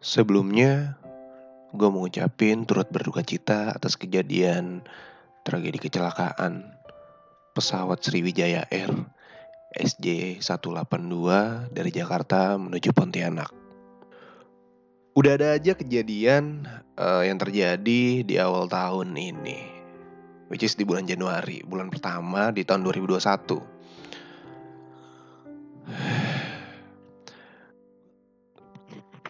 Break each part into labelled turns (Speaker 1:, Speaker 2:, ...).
Speaker 1: Sebelumnya, gue mau ngucapin turut berduka cita atas kejadian tragedi kecelakaan pesawat Sriwijaya Air SJ182 dari Jakarta menuju Pontianak. Udah ada aja kejadian uh, yang terjadi di awal tahun ini, which is di bulan Januari, bulan pertama di tahun 2021.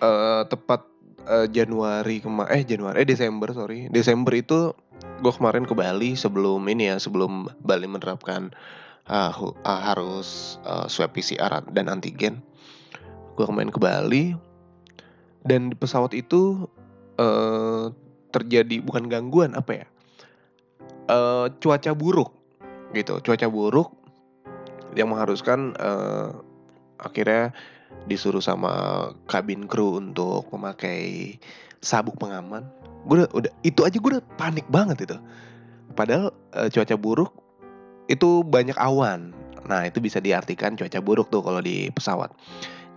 Speaker 1: Uh, tepat uh, Januari kemarin eh Januari eh Desember sorry. Desember itu gue kemarin ke Bali sebelum ini ya sebelum Bali menerapkan uh, uh, harus uh, swab PCR dan antigen. Gue kemarin ke Bali dan di pesawat itu uh, terjadi bukan gangguan apa ya uh, cuaca buruk gitu cuaca buruk yang mengharuskan uh, akhirnya disuruh sama kabin kru untuk memakai sabuk pengaman. Gue udah, udah itu aja gue udah panik banget itu. Padahal e, cuaca buruk itu banyak awan. Nah itu bisa diartikan cuaca buruk tuh kalau di pesawat.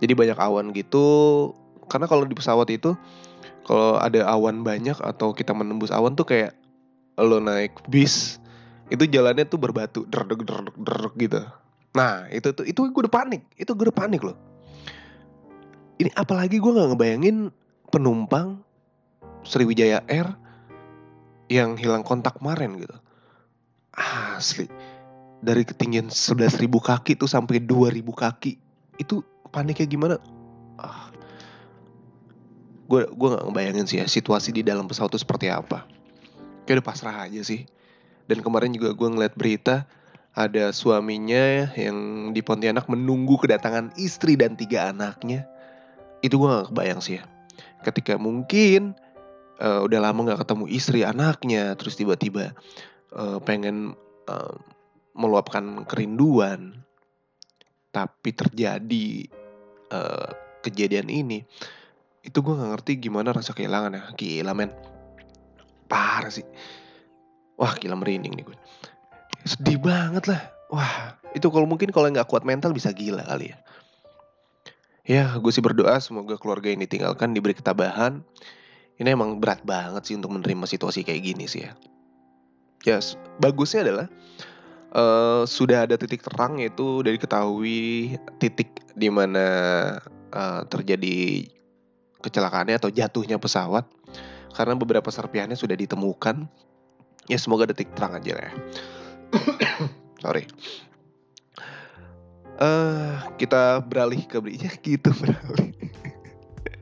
Speaker 1: Jadi banyak awan gitu karena kalau di pesawat itu kalau ada awan banyak atau kita menembus awan tuh kayak lo naik bis itu jalannya tuh berbatu derdek derdek derdek gitu. Nah itu tuh itu gue udah panik itu gue udah panik loh ini apalagi gue nggak ngebayangin penumpang Sriwijaya Air yang hilang kontak kemarin gitu. Asli. Dari ketinggian 11.000 kaki tuh sampai 2.000 kaki itu paniknya gimana? Ah. Gue gue nggak ngebayangin sih ya situasi di dalam pesawat itu seperti apa. Kayak udah pasrah aja sih. Dan kemarin juga gue ngeliat berita ada suaminya yang di Pontianak menunggu kedatangan istri dan tiga anaknya itu gue gak kebayang sih ya. Ketika mungkin uh, udah lama gak ketemu istri anaknya terus tiba-tiba uh, pengen uh, meluapkan kerinduan tapi terjadi uh, kejadian ini itu gue gak ngerti gimana rasa kehilangan ya. Gila men. Parah sih. Wah gila merinding nih gue sedih banget lah. Wah itu kalau mungkin kalau nggak kuat mental bisa gila kali ya Ya, gue sih berdoa semoga keluarga ini tinggalkan diberi ketabahan. Ini emang berat banget sih untuk menerima situasi kayak gini sih ya. Ya, bagusnya adalah uh, sudah ada titik terang yaitu dari ketahui titik di mana uh, terjadi kecelakaannya atau jatuhnya pesawat karena beberapa serpihannya sudah ditemukan. Ya semoga detik terang aja ya. Sorry uh, kita beralih ke ya gitu beralih.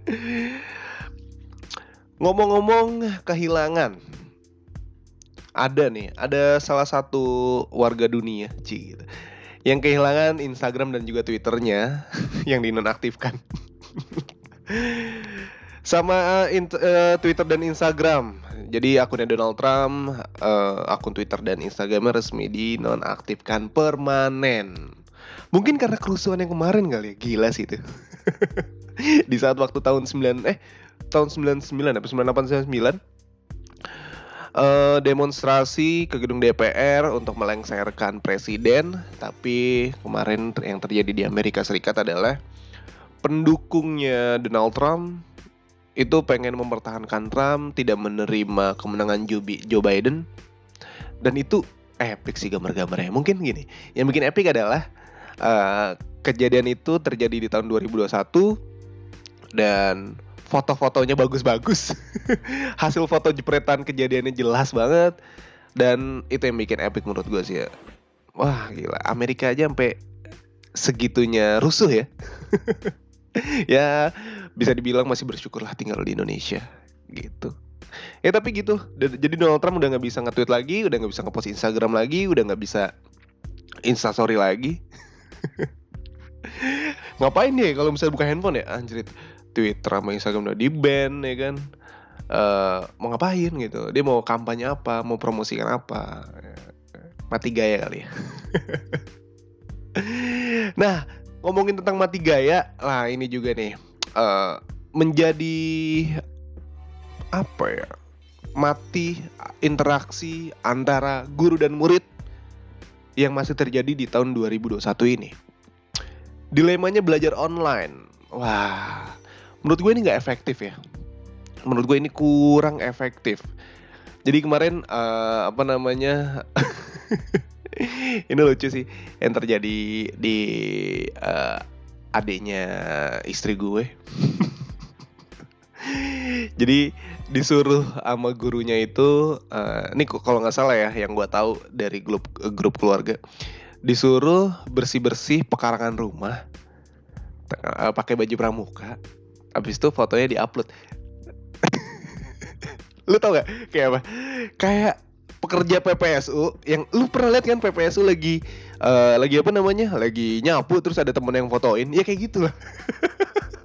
Speaker 1: Ngomong-ngomong kehilangan, ada nih, ada salah satu warga dunia, Ci, gitu, yang kehilangan Instagram dan juga Twitternya yang dinonaktifkan. Sama uh, in, uh, Twitter dan Instagram. Jadi akunnya Donald Trump, uh, akun Twitter dan Instagramnya resmi dinonaktifkan permanen. Mungkin karena kerusuhan yang kemarin kali ya, gila sih itu. di saat waktu tahun 9 eh tahun 99 apa? 98 99 uh, demonstrasi ke gedung DPR untuk melengsarkan presiden, tapi kemarin yang terjadi di Amerika Serikat adalah pendukungnya Donald Trump itu pengen mempertahankan Trump, tidak menerima kemenangan Joe Biden, dan itu epic sih gambar-gambarnya. Mungkin gini, yang bikin epic adalah uh, kejadian itu terjadi di tahun 2021 dan foto-fotonya bagus-bagus. Hasil foto jepretan kejadiannya jelas banget dan itu yang bikin epic menurut gue sih ya. Wah gila, Amerika aja sampai segitunya rusuh ya. ya bisa dibilang masih bersyukurlah tinggal di Indonesia gitu. Ya tapi gitu, jadi Donald Trump udah nggak bisa nge-tweet lagi, udah nggak bisa nge-post Instagram lagi, udah nggak bisa instastory lagi. Ngapain dia kalau misalnya buka handphone ya? Anjrit Twitter sama Instagram udah di ban ya kan? Uh, mau ngapain gitu? Dia mau kampanye apa? Mau promosikan apa? Mati gaya kali ya. Nah ngomongin tentang mati gaya lah ini juga nih uh, menjadi apa ya? Mati interaksi antara guru dan murid yang masih terjadi di tahun 2021 ini. Dilemanya belajar online. Wah, menurut gue ini nggak efektif ya menurut gue ini kurang efektif jadi kemarin uh, apa namanya ini lucu sih yang terjadi di uh, adiknya istri gue jadi disuruh sama gurunya itu uh, ini kalau nggak salah ya yang gue tahu dari grup grup keluarga. Disuruh bersih bersih pekarangan rumah uh, pakai baju pramuka. Habis itu fotonya diupload. Lu tau gak kayak apa? Kayak pekerja PPSU yang lu pernah lihat kan PPSU lagi uh, lagi apa namanya? Lagi nyapu terus ada temen yang fotoin. Ya kayak gitu lah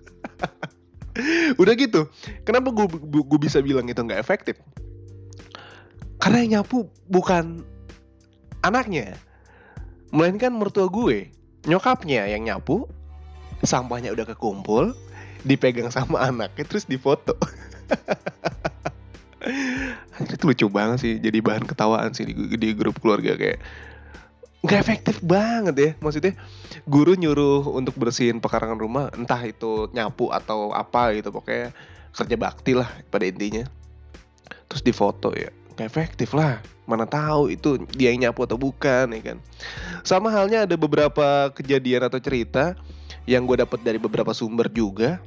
Speaker 1: udah gitu. Kenapa gue gue bisa bilang itu nggak efektif? Karena yang nyapu bukan anaknya. Melainkan mertua gue. Nyokapnya yang nyapu sampahnya udah kekumpul dipegang sama anaknya terus difoto. Itu lucu banget sih. Jadi bahan ketawaan sih di, di grup keluarga kayak nggak efektif banget ya. Maksudnya guru nyuruh untuk bersihin pekarangan rumah entah itu nyapu atau apa gitu pokoknya kerja bakti lah pada intinya. Terus difoto ya nggak efektif lah. Mana tahu itu dia yang nyapu atau bukan ya kan. Sama halnya ada beberapa kejadian atau cerita yang gue dapat dari beberapa sumber juga.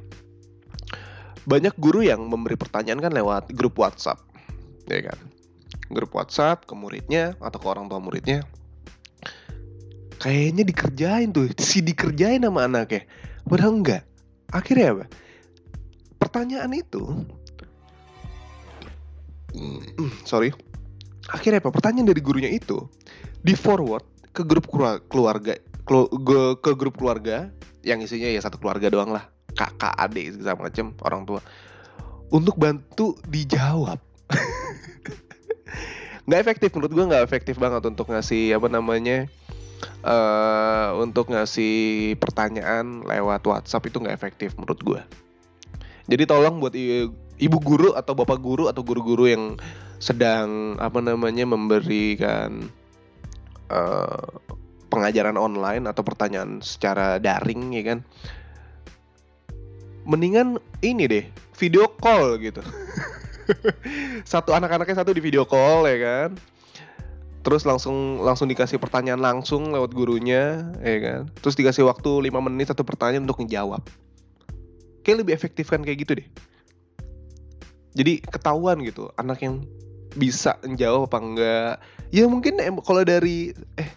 Speaker 1: Banyak guru yang memberi pertanyaan kan lewat grup WhatsApp, ya kan? Grup WhatsApp ke muridnya atau ke orang tua muridnya. Kayaknya dikerjain tuh, si dikerjain sama anaknya. Padahal enggak. Akhirnya apa? Pertanyaan itu, sorry, akhirnya apa? Pertanyaan dari gurunya itu di forward ke grup keluarga, ke grup keluarga yang isinya ya satu keluarga doang lah kakak adik segala macam orang tua untuk bantu dijawab nggak efektif menurut gue nggak efektif banget untuk ngasih apa namanya uh, untuk ngasih pertanyaan lewat WhatsApp itu nggak efektif menurut gue jadi tolong buat ibu guru atau bapak guru atau guru-guru yang sedang apa namanya memberikan uh, pengajaran online atau pertanyaan secara daring ya kan? Mendingan ini deh video call gitu satu anak-anaknya satu di video call ya kan? Terus langsung langsung dikasih pertanyaan langsung lewat gurunya ya kan? Terus dikasih waktu 5 menit satu pertanyaan untuk menjawab kayak lebih efektif kan kayak gitu deh. Jadi ketahuan gitu anak yang bisa menjawab apa enggak. Ya mungkin kalau dari eh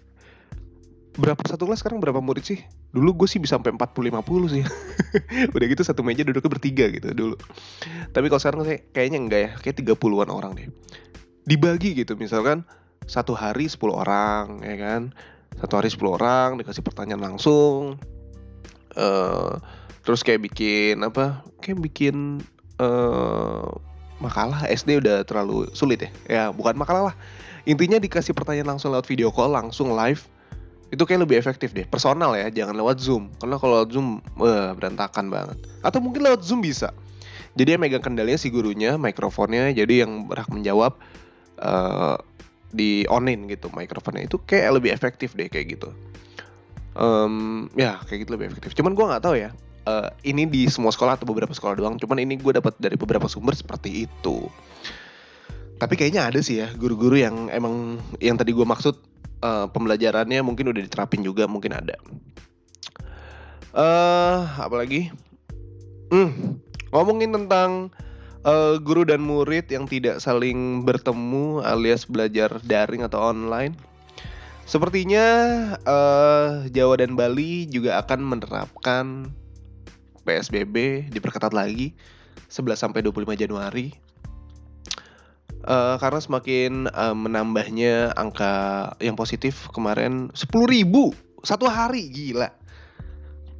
Speaker 1: berapa satu kelas sekarang? Berapa murid sih dulu gue sih bisa sampai 40-50 sih. Udah gitu satu meja duduknya bertiga gitu dulu. Tapi kalau sekarang saya kayaknya enggak ya kayak 30-an orang deh. Dibagi gitu misalkan satu hari 10 orang ya kan? Satu hari 10 orang dikasih pertanyaan langsung uh, terus kayak bikin apa kayak bikin uh, makalah. SD udah terlalu sulit ya? Ya bukan makalah lah. Intinya dikasih pertanyaan langsung lewat video call langsung live itu kayak lebih efektif deh personal ya jangan lewat zoom. Karena kalau zoom uh, berantakan banget. Atau mungkin lewat zoom bisa. Jadi yang megang kendalinya si gurunya mikrofonnya jadi yang berhak menjawab uh, di onin gitu mikrofonnya. Itu kayak lebih efektif deh kayak gitu. Um, ya kayak gitu lebih efektif. Cuman gue nggak tahu ya uh, ini di semua sekolah atau beberapa sekolah doang. Cuman ini gue dapat dari beberapa sumber seperti itu. Tapi kayaknya ada sih ya guru-guru yang emang yang tadi gue maksud uh, pembelajarannya mungkin udah diterapin juga mungkin ada. Uh, apa lagi? Hmm, ngomongin tentang uh, guru dan murid yang tidak saling bertemu alias belajar daring atau online. Sepertinya uh, Jawa dan Bali juga akan menerapkan PSBB diperketat lagi 11 sampai 25 Januari uh, karena semakin uh, menambahnya angka yang positif kemarin sepuluh ribu satu hari gila.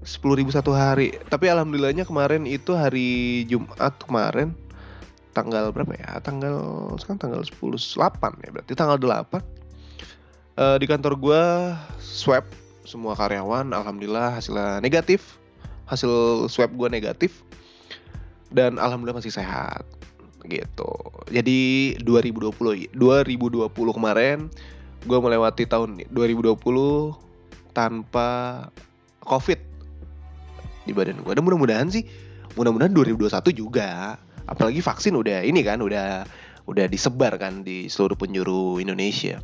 Speaker 1: Sepuluh ribu satu hari. Tapi alhamdulillahnya kemarin itu hari Jumat kemarin tanggal berapa ya? Tanggal sekarang tanggal 10 8 ya berarti tanggal 8 uh, eh, di kantor gue swab semua karyawan alhamdulillah hasilnya negatif. Hasil swab gue negatif. Dan alhamdulillah masih sehat gitu. Jadi 2020 2020 kemarin gue melewati tahun 2020 tanpa covid di badan gue. Dan mudah-mudahan sih mudah-mudahan 2021 juga apalagi vaksin udah ini kan udah udah disebar kan di seluruh penjuru Indonesia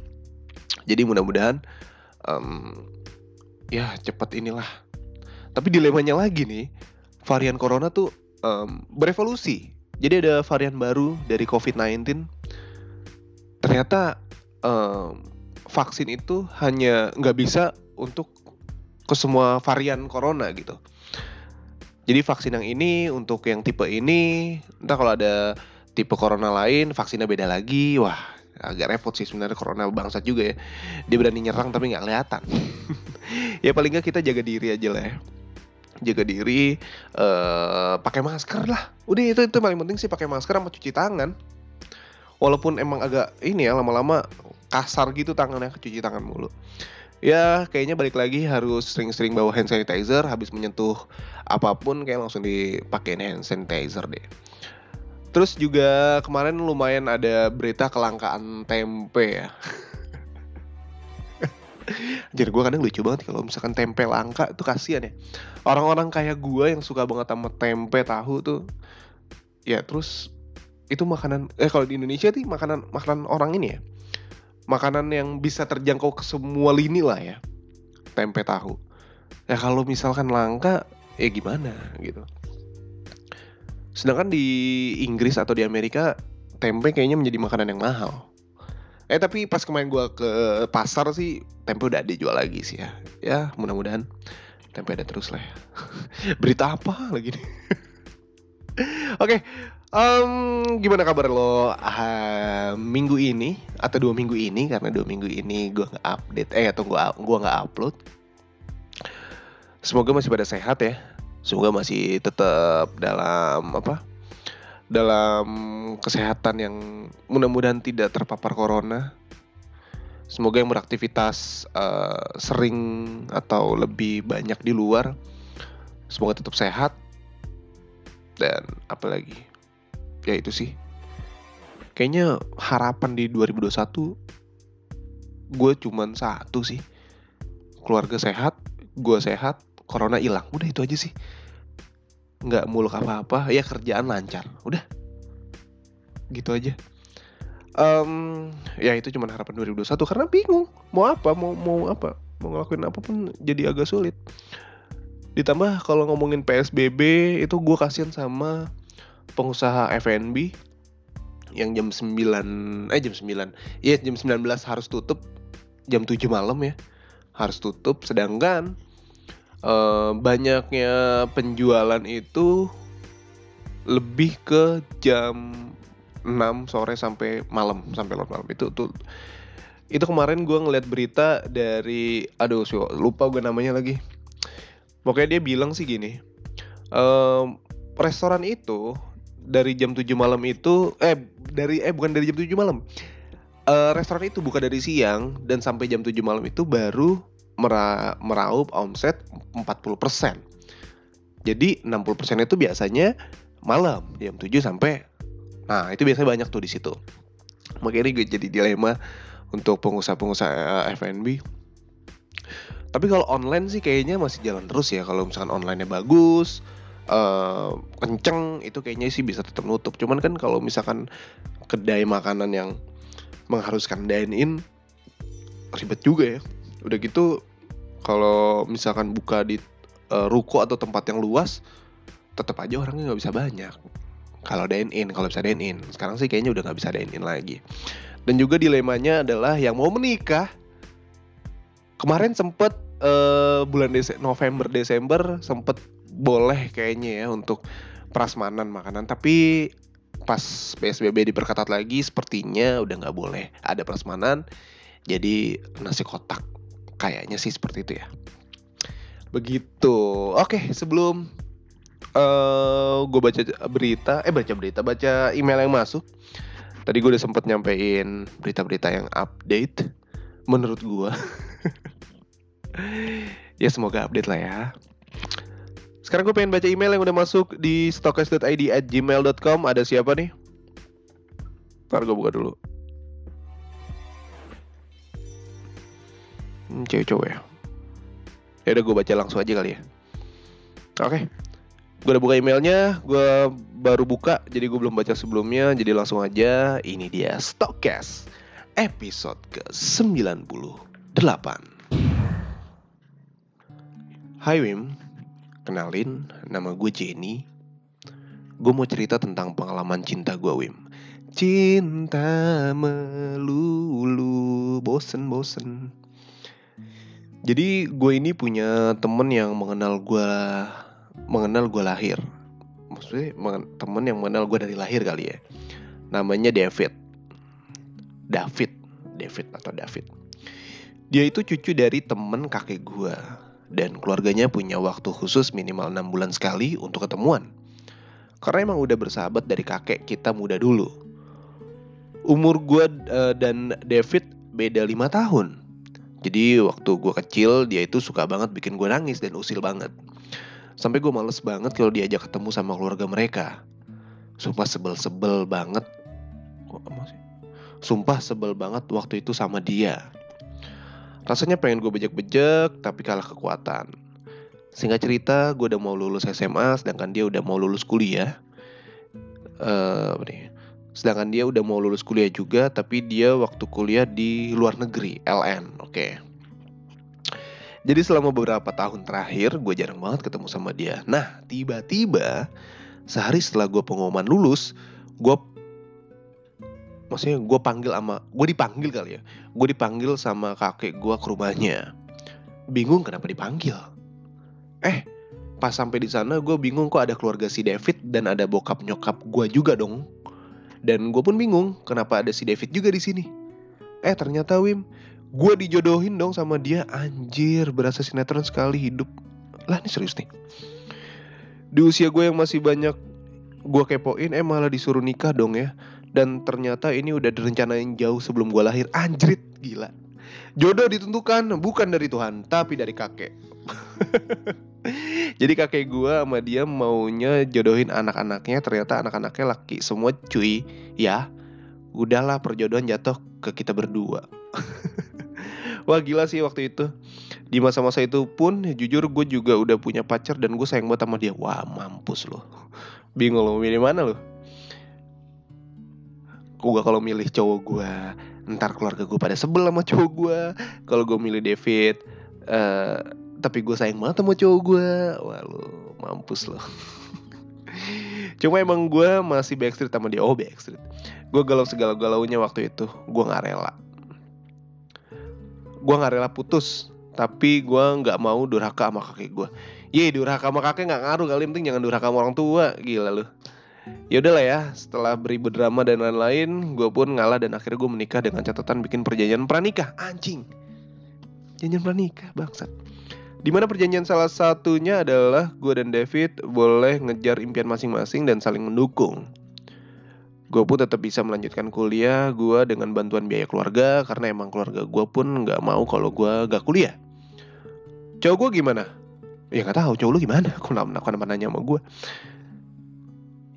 Speaker 1: jadi mudah-mudahan um, ya cepat inilah tapi dilemanya lagi nih varian corona tuh um, berevolusi jadi ada varian baru dari COVID-19 ternyata um, vaksin itu hanya nggak bisa untuk ke semua varian corona gitu. Jadi vaksin yang ini untuk yang tipe ini, entah kalau ada tipe corona lain vaksinnya beda lagi, wah agak repot sih sebenarnya corona bangsat juga ya. Dia berani nyerang tapi nggak kelihatan. ya paling nggak kita jaga diri aja lah ya. Jaga diri, uh, pakai masker lah. Udah itu itu paling penting sih pakai masker sama cuci tangan. Walaupun emang agak ini ya lama-lama kasar gitu tangannya cuci tangan mulu ya kayaknya balik lagi harus sering-sering bawa hand sanitizer habis menyentuh apa pun kayak langsung dipakein hand sanitizer deh terus juga kemarin lumayan ada berita kelangkaan tempe ya Jadi gue kadang lucu banget kalau misalkan tempe langka tuh kasihan ya. Orang-orang kayak gue yang suka banget sama tempe tahu tuh Ya terus itu makanan Eh kalau di Indonesia tuh makanan makanan orang ini ya makanan yang bisa terjangkau ke semua lini lah ya tempe tahu. Ya kalau misalkan langka ya gimana gitu. Sedangkan di Inggris atau di Amerika tempe kayaknya menjadi makanan yang mahal eh tapi pas kemarin gue ke pasar sih tempe udah dijual lagi sih ya ya mudah-mudahan tempe ada terus lah ya berita apa lagi nih oke okay, Um, gimana kabar lo uh, minggu ini atau dua minggu ini karena dua minggu ini gue nggak update eh atau gue gua nggak upload. Semoga masih pada sehat ya. Semoga masih tetap dalam apa? Dalam kesehatan yang mudah-mudahan tidak terpapar corona. Semoga yang beraktivitas uh, sering atau lebih banyak di luar, semoga tetap sehat. Dan apalagi ya itu sih. Kayaknya harapan di 2021 gue cuman satu sih. Keluarga sehat gue sehat corona hilang. Udah itu aja sih nggak muluk apa-apa ya kerjaan lancar. Udah. Gitu aja. Um, ya itu cuma harapan 2021 karena bingung mau apa mau mau apa mau ngelakuin apa pun jadi agak sulit. Ditambah kalau ngomongin PSBB itu gue kasihan sama pengusaha F&B yang jam 9 eh jam 9 iya jam 19 harus tutup jam 7 malam ya harus tutup. Sedangkan eh, banyaknya penjualan itu lebih ke jam 6 sore sampai malam sampai larut malam itu tuh itu kemarin gue ngeliat berita dari aduh lupa gue namanya lagi pokoknya dia bilang sih gini um, restoran itu dari jam 7 malam itu eh dari eh bukan dari jam 7 malam. Uh, restoran itu buka dari siang dan sampai jam 7 malam itu baru mera meraup omset 40%. Jadi 60% itu biasanya malam jam 7 sampai Nah, itu biasanya banyak tuh di situ. Makanya ini jadi dilema untuk pengusaha-pengusaha F&B. Tapi kalau online sih kayaknya masih jalan terus ya kalau misalkan online-nya bagus, uh, kenceng itu kayaknya sih bisa tetap nutup cuman kan kalau misalkan kedai makanan yang mengharuskan dine in ribet juga ya udah gitu kalau misalkan buka di uh, ruko atau tempat yang luas tetap aja orangnya nggak bisa banyak. Kalau dine in kalau bisa dine in. Sekarang sih kayaknya udah nggak bisa dine in lagi. Dan juga dilemanya adalah yang mau menikah kemarin sempet uh, bulan Dese November Desember sempet boleh kayaknya ya untuk prasmanan makanan. Tapi pas PSBB diperketat lagi sepertinya udah nggak boleh ada prasmanan. Jadi nasi kotak kayaknya sih seperti itu ya begitu oke sebelum uh, eh, gue baca berita eh baca berita baca email yang masuk tadi gue udah sempet nyampein berita-berita yang update menurut gue ya semoga update lah ya sekarang gue pengen baca email yang udah masuk di stokes.id at gmail.com. Ada siapa nih? Ntar gue buka dulu. Hmm, cewek cowok ya. Ya udah gue baca langsung aja kali ya. Oke. Okay. Gue udah buka emailnya, gue baru buka, jadi gue belum baca sebelumnya, jadi langsung aja. Ini dia Stockcast episode ke-98. Hai Wim, kenalin, nama gue Jenny. Gue mau cerita tentang pengalaman cinta gue Wim. Cinta melulu, bosen-bosen. Jadi gue ini punya temen yang mengenal gue mengenal gue lahir. Maksudnya temen yang mengenal gue dari lahir kali ya. Namanya David. David, David atau David. Dia itu cucu dari temen kakek gue dan keluarganya punya waktu khusus minimal 6 bulan sekali untuk ketemuan. Karena emang udah bersahabat dari kakek kita muda dulu. Umur gue uh, dan David beda 5 tahun. Jadi waktu gue kecil dia itu suka banget bikin gue nangis dan usil banget. Sampai gue males banget kalau diajak ketemu sama keluarga mereka. Sumpah sebel-sebel banget. Sumpah sebel banget waktu itu sama dia. Rasanya pengen gue bejek-bejek tapi kalah kekuatan. Singkat cerita, gue udah mau lulus SMA sedangkan dia udah mau lulus kuliah. Uh, Sedangkan dia udah mau lulus kuliah juga tapi dia waktu kuliah di luar negeri, LN. Oke. Okay. Jadi selama beberapa tahun terakhir gue jarang banget ketemu sama dia. Nah, tiba-tiba sehari setelah gue pengumuman lulus, gue maksudnya gue panggil sama gue dipanggil kali ya gue dipanggil sama kakek gue ke rumahnya bingung kenapa dipanggil eh pas sampai di sana gue bingung kok ada keluarga si David dan ada bokap nyokap gue juga dong dan gue pun bingung kenapa ada si David juga di sini. Eh ternyata Wim gue dijodohin dong sama dia. Anjir berasa sinetron sekali hidup. Lah ini serius nih. Di usia gue yang masih banyak gue kepoin eh malah disuruh nikah dong ya. Dan ternyata ini udah direncanain jauh sebelum gue lahir. Anjrit gila. Jodoh ditentukan bukan dari Tuhan tapi dari kakek jadi kakek gue sama dia maunya jodohin anak-anaknya ternyata anak-anaknya laki semua cuy. Ya udahlah perjodohan jatuh ke kita berdua. Wah gila sih waktu itu. Di masa-masa itu pun jujur gue juga udah punya pacar dan gue sayang banget sama dia. Wah mampus loh bingung lo milih mana lo gue kalau milih cowok gue ntar keluarga gue pada sebel sama cowok gue kalau gue milih David uh, tapi gue sayang banget sama cowok gue wah lu mampus lo cuma emang gue masih backstreet sama dia. Oh backstreet. Gue galau segala galaunya waktu itu. Gue nggak rela. Gue nggak rela putus. Tapi gue nggak mau durhaka sama kakek gue Iya durhaka sama kakek nggak ngaruh kali. Penting jangan durhaka sama orang tua. Gila lu. Ya udahlah ya. Setelah beribu drama dan lain-lain gue pun ngalah dan akhirnya gue menikah dengan catatan bikin perjanjian pranikah. Anjing. Perjanjian pranikah bangsat Di mana perjanjian salah satunya adalah gue dan David boleh ngejar impian masing-masing dan saling mendukung. Gue pun tetap bisa melanjutkan kuliah gue dengan bantuan biaya keluarga karena emang keluarga gue pun nggak mau kalau gue gak kuliah. Cowok gue gimana? Ya nggak tahu cowok lu gimana? Kok kenapa nanya sama gue?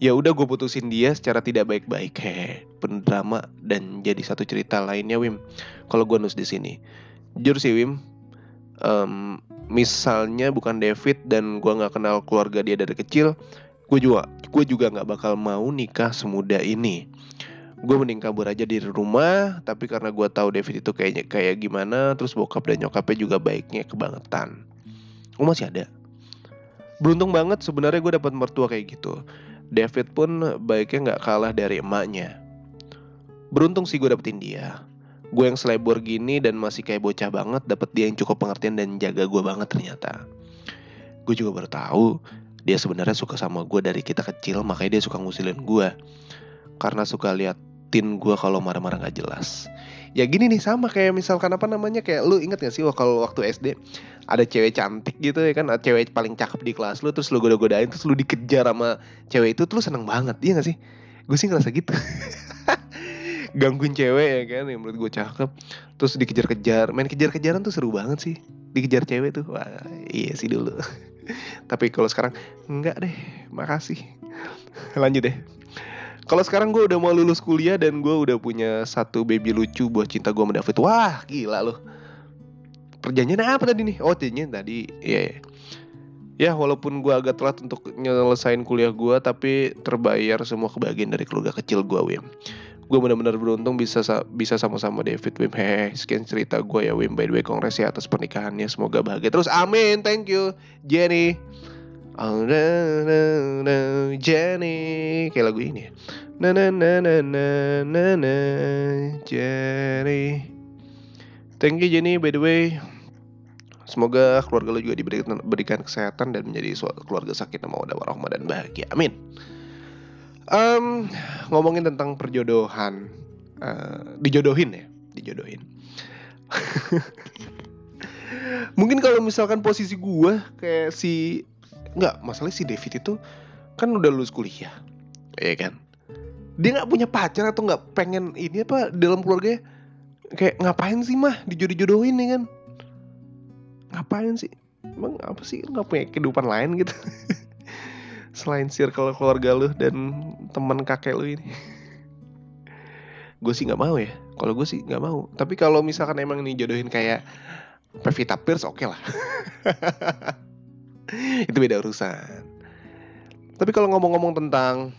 Speaker 1: ya udah gue putusin dia secara tidak baik-baik hehe pendrama dan jadi satu cerita lainnya Wim kalau gue nus di sini jujur sih Wim um, misalnya bukan David dan gue nggak kenal keluarga dia dari kecil gue juga gue juga nggak bakal mau nikah semuda ini gue mending kabur aja di rumah tapi karena gue tahu David itu kayaknya kayak gimana terus bokap dan nyokapnya juga baiknya kebangetan gue masih ada beruntung banget sebenarnya gue dapat mertua kayak gitu David pun baiknya nggak kalah dari emaknya. Beruntung sih gue dapetin dia. Gue yang selebor gini dan masih kayak bocah banget dapet dia yang cukup pengertian dan jaga gue banget ternyata. Gue juga baru tahu dia sebenarnya suka sama gue dari kita kecil makanya dia suka ngusilin gue. Karena suka liatin gue kalau marah-marah gak jelas ya gini nih sama kayak misalkan apa namanya kayak lu inget gak sih kalau waktu SD ada cewek cantik gitu ya kan cewek paling cakep di kelas lu terus lu goda-godain terus lu dikejar sama cewek itu lu seneng banget iya gak sih gue sih ngerasa gitu gangguin cewek ya kan yang menurut gue cakep terus dikejar-kejar main kejar-kejaran tuh seru banget sih dikejar cewek tuh wah iya sih dulu tapi kalau sekarang enggak deh makasih lanjut deh kalau sekarang gue udah mau lulus kuliah dan gue udah punya satu baby lucu buat cinta gue sama David. Wah, gila loh. Perjanjian apa tadi nih? Oh, perjanjian tadi. Iya. Yeah. ya walaupun gue agak telat untuk nyelesain kuliah gue tapi terbayar semua kebahagiaan dari keluarga kecil gue Wim gue benar-benar beruntung bisa bisa sama-sama David Wim hehe sekian cerita gue ya Wim by the way kongres ya atas pernikahannya. Semoga bahagia terus. Amin. Thank you Jenny. Oh, na, na, na, Jenny. Kayak lagu ini ya. na na na na na na Jenny. Thank you Jenny by the way. Semoga keluarga lo juga diberikan, diberikan kesehatan dan menjadi keluarga sakit nama wadah warahmah dan bahagia. Amin. Um, ngomongin tentang perjodohan, uh, dijodohin ya, dijodohin. Mungkin kalau misalkan posisi gue kayak si nggak masalahnya si David itu kan udah lulus kuliah, ya kan? Dia nggak punya pacar atau nggak pengen ini apa dalam keluarganya kayak ngapain sih mah dijodoh-jodohin nih kan? ngapain sih emang apa sih nggak punya kehidupan lain gitu selain circle keluarga lu dan teman kakek lu ini. Gue sih nggak mau ya. Kalau gue sih nggak mau. Tapi kalau misalkan emang ini jodohin kayak Pevita Pierce oke okay lah. Itu beda urusan. Tapi kalau ngomong-ngomong tentang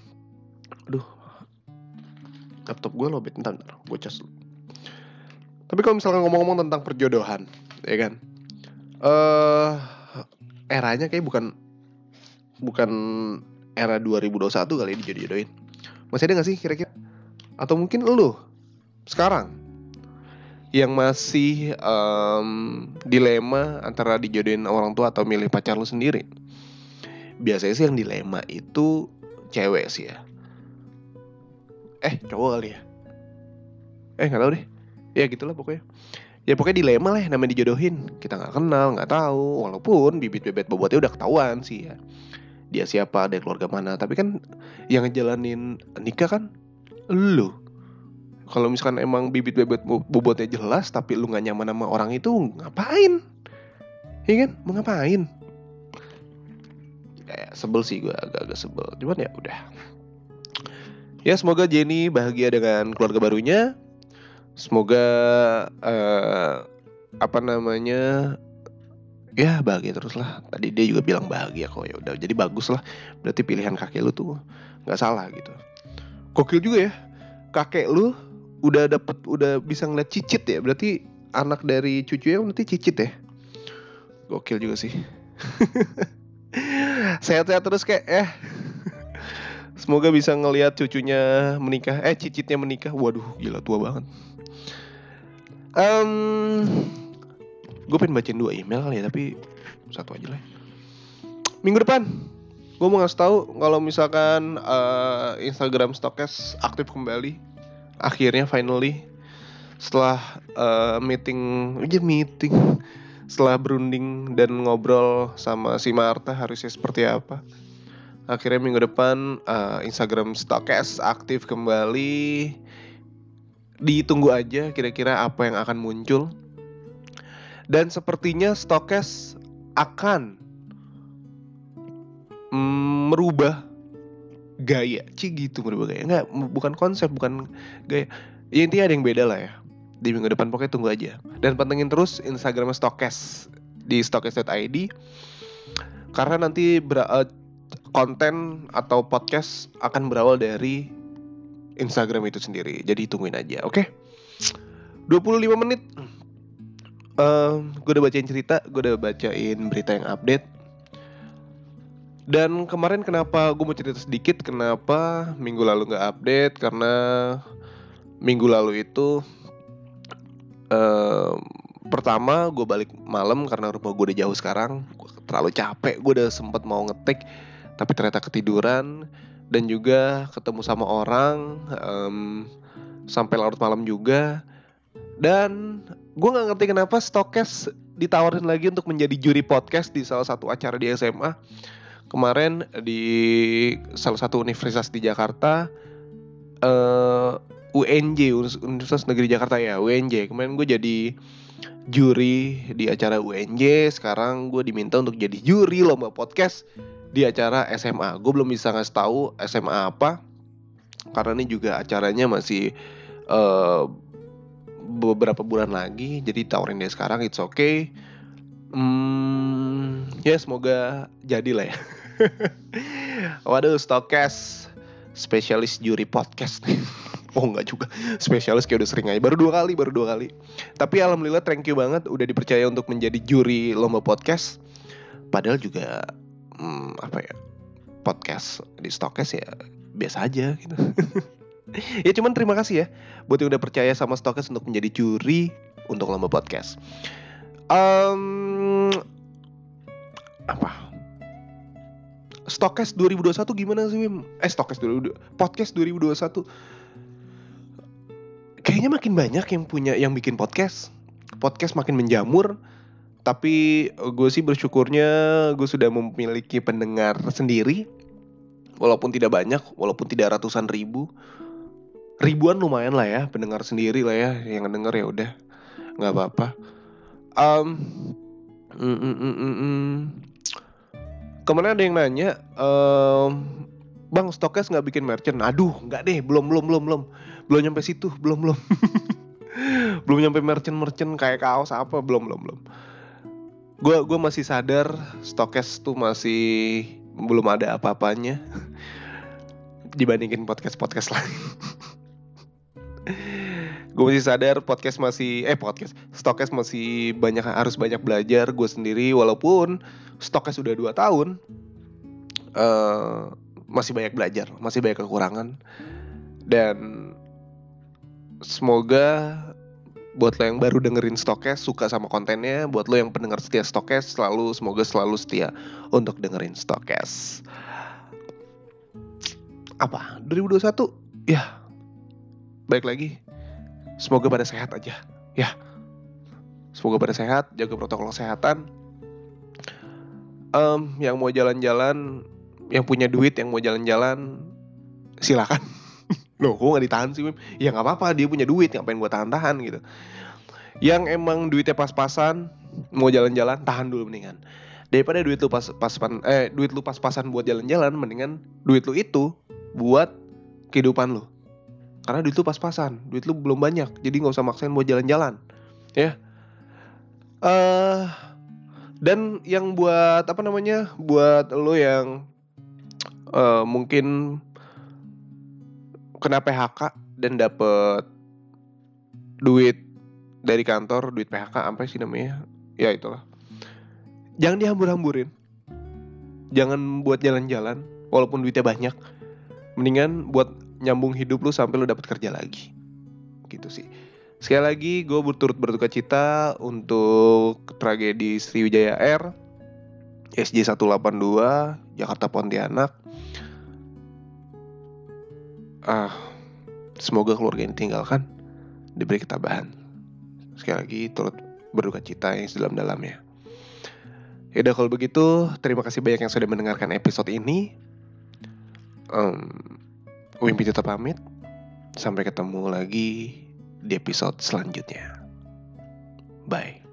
Speaker 1: aduh laptop gue lobet bentar, bentar gue cas tapi kalau misalkan ngomong-ngomong tentang perjodohan ya kan? Uh, eranya kayak bukan bukan era 2021 kali dijodoh-jodohin. Masih ada gak sih kira-kira? Atau mungkin lu sekarang yang masih um, dilema antara dijodohin orang tua atau milih pacar lu sendiri. Biasanya sih yang dilema itu cewek sih ya. Eh cowok kali ya. Eh nggak tahu deh. Ya gitulah pokoknya ya pokoknya dilema lah namanya dijodohin kita nggak kenal nggak tahu walaupun bibit bebet bobotnya udah ketahuan sih ya dia siapa dari keluarga mana. Tapi kan yang ngejalanin nikah kan lu. Kalau misalkan emang bibit bebet bobotnya jelas tapi lu nggak nyaman sama orang itu ngapain? Iya kan? Mau ngapain? Ya, sebel sih gue agak-agak sebel. Cuman ya udah. Ya semoga Jenny bahagia dengan keluarga barunya. Semoga uh, apa namanya ya bahagia terus lah tadi dia juga bilang bahagia kok ya udah. Jadi bagus lah berarti pilihan kakek lu tuh nggak salah gitu. Kokil juga ya. Kakek lu udah dapet udah bisa ngeliat cicit ya. Berarti anak dari cucunya berarti cicit ya? Gokil juga sih. Sehat-sehat terus kayak eh semoga bisa ngelihat cucunya menikah. Eh cicitnya menikah. Waduh gila tua banget. Um, gue pengen bacain dua email kali ya, tapi satu aja lah. Minggu depan, gue mau ngasih tahu kalau misalkan uh, Instagram Stokes aktif kembali. Akhirnya, finally, setelah uh, meeting, aja meeting, setelah berunding dan ngobrol sama si Marta harusnya seperti apa. Akhirnya minggu depan uh, Instagram Stokes aktif kembali ditunggu aja kira-kira apa yang akan muncul. Dan sepertinya Stokes akan merubah gaya, Ci gitu merubah gaya. Enggak, bukan konsep, bukan gaya. Ya intinya ada yang beda lah ya. Di minggu depan pokoknya tunggu aja. Dan pantengin terus Instagram Stokes di stokes.id karena nanti ber, uh, konten atau podcast akan berawal dari Instagram itu sendiri. Jadi tungguin aja, oke? Okay? 25 menit. Uh, gue udah bacain cerita, gue udah bacain berita yang update. Dan kemarin kenapa gue mau cerita sedikit kenapa minggu lalu nggak update? Karena minggu lalu itu uh, pertama gue balik malam karena rumah gue udah jauh sekarang. Terlalu capek gue udah sempet mau ngetik tapi ternyata ketiduran. Dan juga ketemu sama orang um, sampai larut malam juga dan gue nggak ngerti kenapa Stokes ditawarin lagi untuk menjadi juri podcast di salah satu acara di SMA kemarin di salah satu universitas di Jakarta uh, eh, UNJ Universitas Negeri Jakarta ya UNJ kemarin gue jadi juri di acara UNJ sekarang gue diminta untuk jadi juri lomba podcast di acara SMA. Gue belum bisa ngasih tahu SMA apa karena ini juga acaranya masih uh, beberapa bulan lagi. Jadi tawarin dia sekarang, it's okay. Hmm, ya semoga jadi lah ya. Waduh, Stokes spesialis juri podcast. Oh enggak juga, spesialis kayak udah sering aja. Baru dua kali, baru dua kali. Tapi alhamdulillah thank you banget udah dipercaya untuk menjadi juri lomba podcast. Padahal juga hmm, apa ya podcast di Stokes ya biasa aja gitu. ya cuman terima kasih ya buat yang udah percaya sama Stokes untuk menjadi juri untuk lomba podcast. Um, apa? Stokes 2021 gimana sih Wim? Eh Stokes 2022 Podcast 2021 Kayaknya makin banyak yang punya yang bikin podcast Podcast makin menjamur Tapi gue sih bersyukurnya gue sudah memiliki pendengar sendiri Walaupun tidak banyak, walaupun tidak ratusan ribu Ribuan lumayan lah ya, pendengar sendiri lah ya Yang denger ya udah nggak apa-apa. Um, mm, mm, mm, mm. Ke mana ada yang nanya um, Bang stokes nggak bikin merchant? Aduh nggak deh belum belum belum belum. Belum nyampe situ belum belum. Belum nyampe merchant-merchant kayak kaos apa belum belum belum. Gue gua masih sadar stokes tuh masih belum ada apa-apanya. Dibandingin podcast-podcast lain gue masih sadar podcast masih eh podcast. Stokes masih banyak harus banyak belajar gue sendiri. Walaupun stokes sudah dua tahun uh, masih banyak belajar masih banyak kekurangan. Dan semoga buat lo yang baru dengerin stokes suka sama kontennya buat lo yang pendengar setia stokes selalu semoga selalu setia untuk dengerin stokes. Apa? 2021 ya. Baik lagi Semoga pada sehat aja, ya. Semoga pada sehat, jaga protokol kesehatan. Um, yang mau jalan-jalan, yang punya duit, yang mau jalan-jalan, silakan. Loh, kok gak ditahan sih, Wim? Ya nggak apa-apa, dia punya duit, ngapain gue tahan-tahan gitu. Yang emang duitnya pas-pasan, mau jalan-jalan, tahan dulu mendingan. Daripada duit lu pas pas eh duit lu pas-pasan buat jalan-jalan, mendingan duit lu itu buat kehidupan lu karena duit lu pas-pasan duit lu belum banyak jadi nggak usah maksain buat jalan-jalan. Ya. Uh, dan yang buat apa namanya buat lo yang uh, mungkin kena PHK dan dapet duit dari kantor duit PHK apa sih namanya. Ya itulah. Jangan dihambur-hamburin. Jangan buat jalan-jalan walaupun duitnya banyak. Mendingan buat nyambung hidup lu sampai lu dapat kerja lagi. Gitu sih. Sekali lagi gue berturut berduka cita untuk tragedi Sriwijaya Air SJ 182 Jakarta Pontianak. Ah semoga keluarga ini tinggalkan diberi ketabahan. Sekali lagi turut berduka cita yang sedalam-dalamnya. Ya udah kalau begitu, terima kasih banyak yang sudah mendengarkan episode ini. Um, Wimpi tetap pamit. Sampai ketemu lagi di episode selanjutnya. Bye.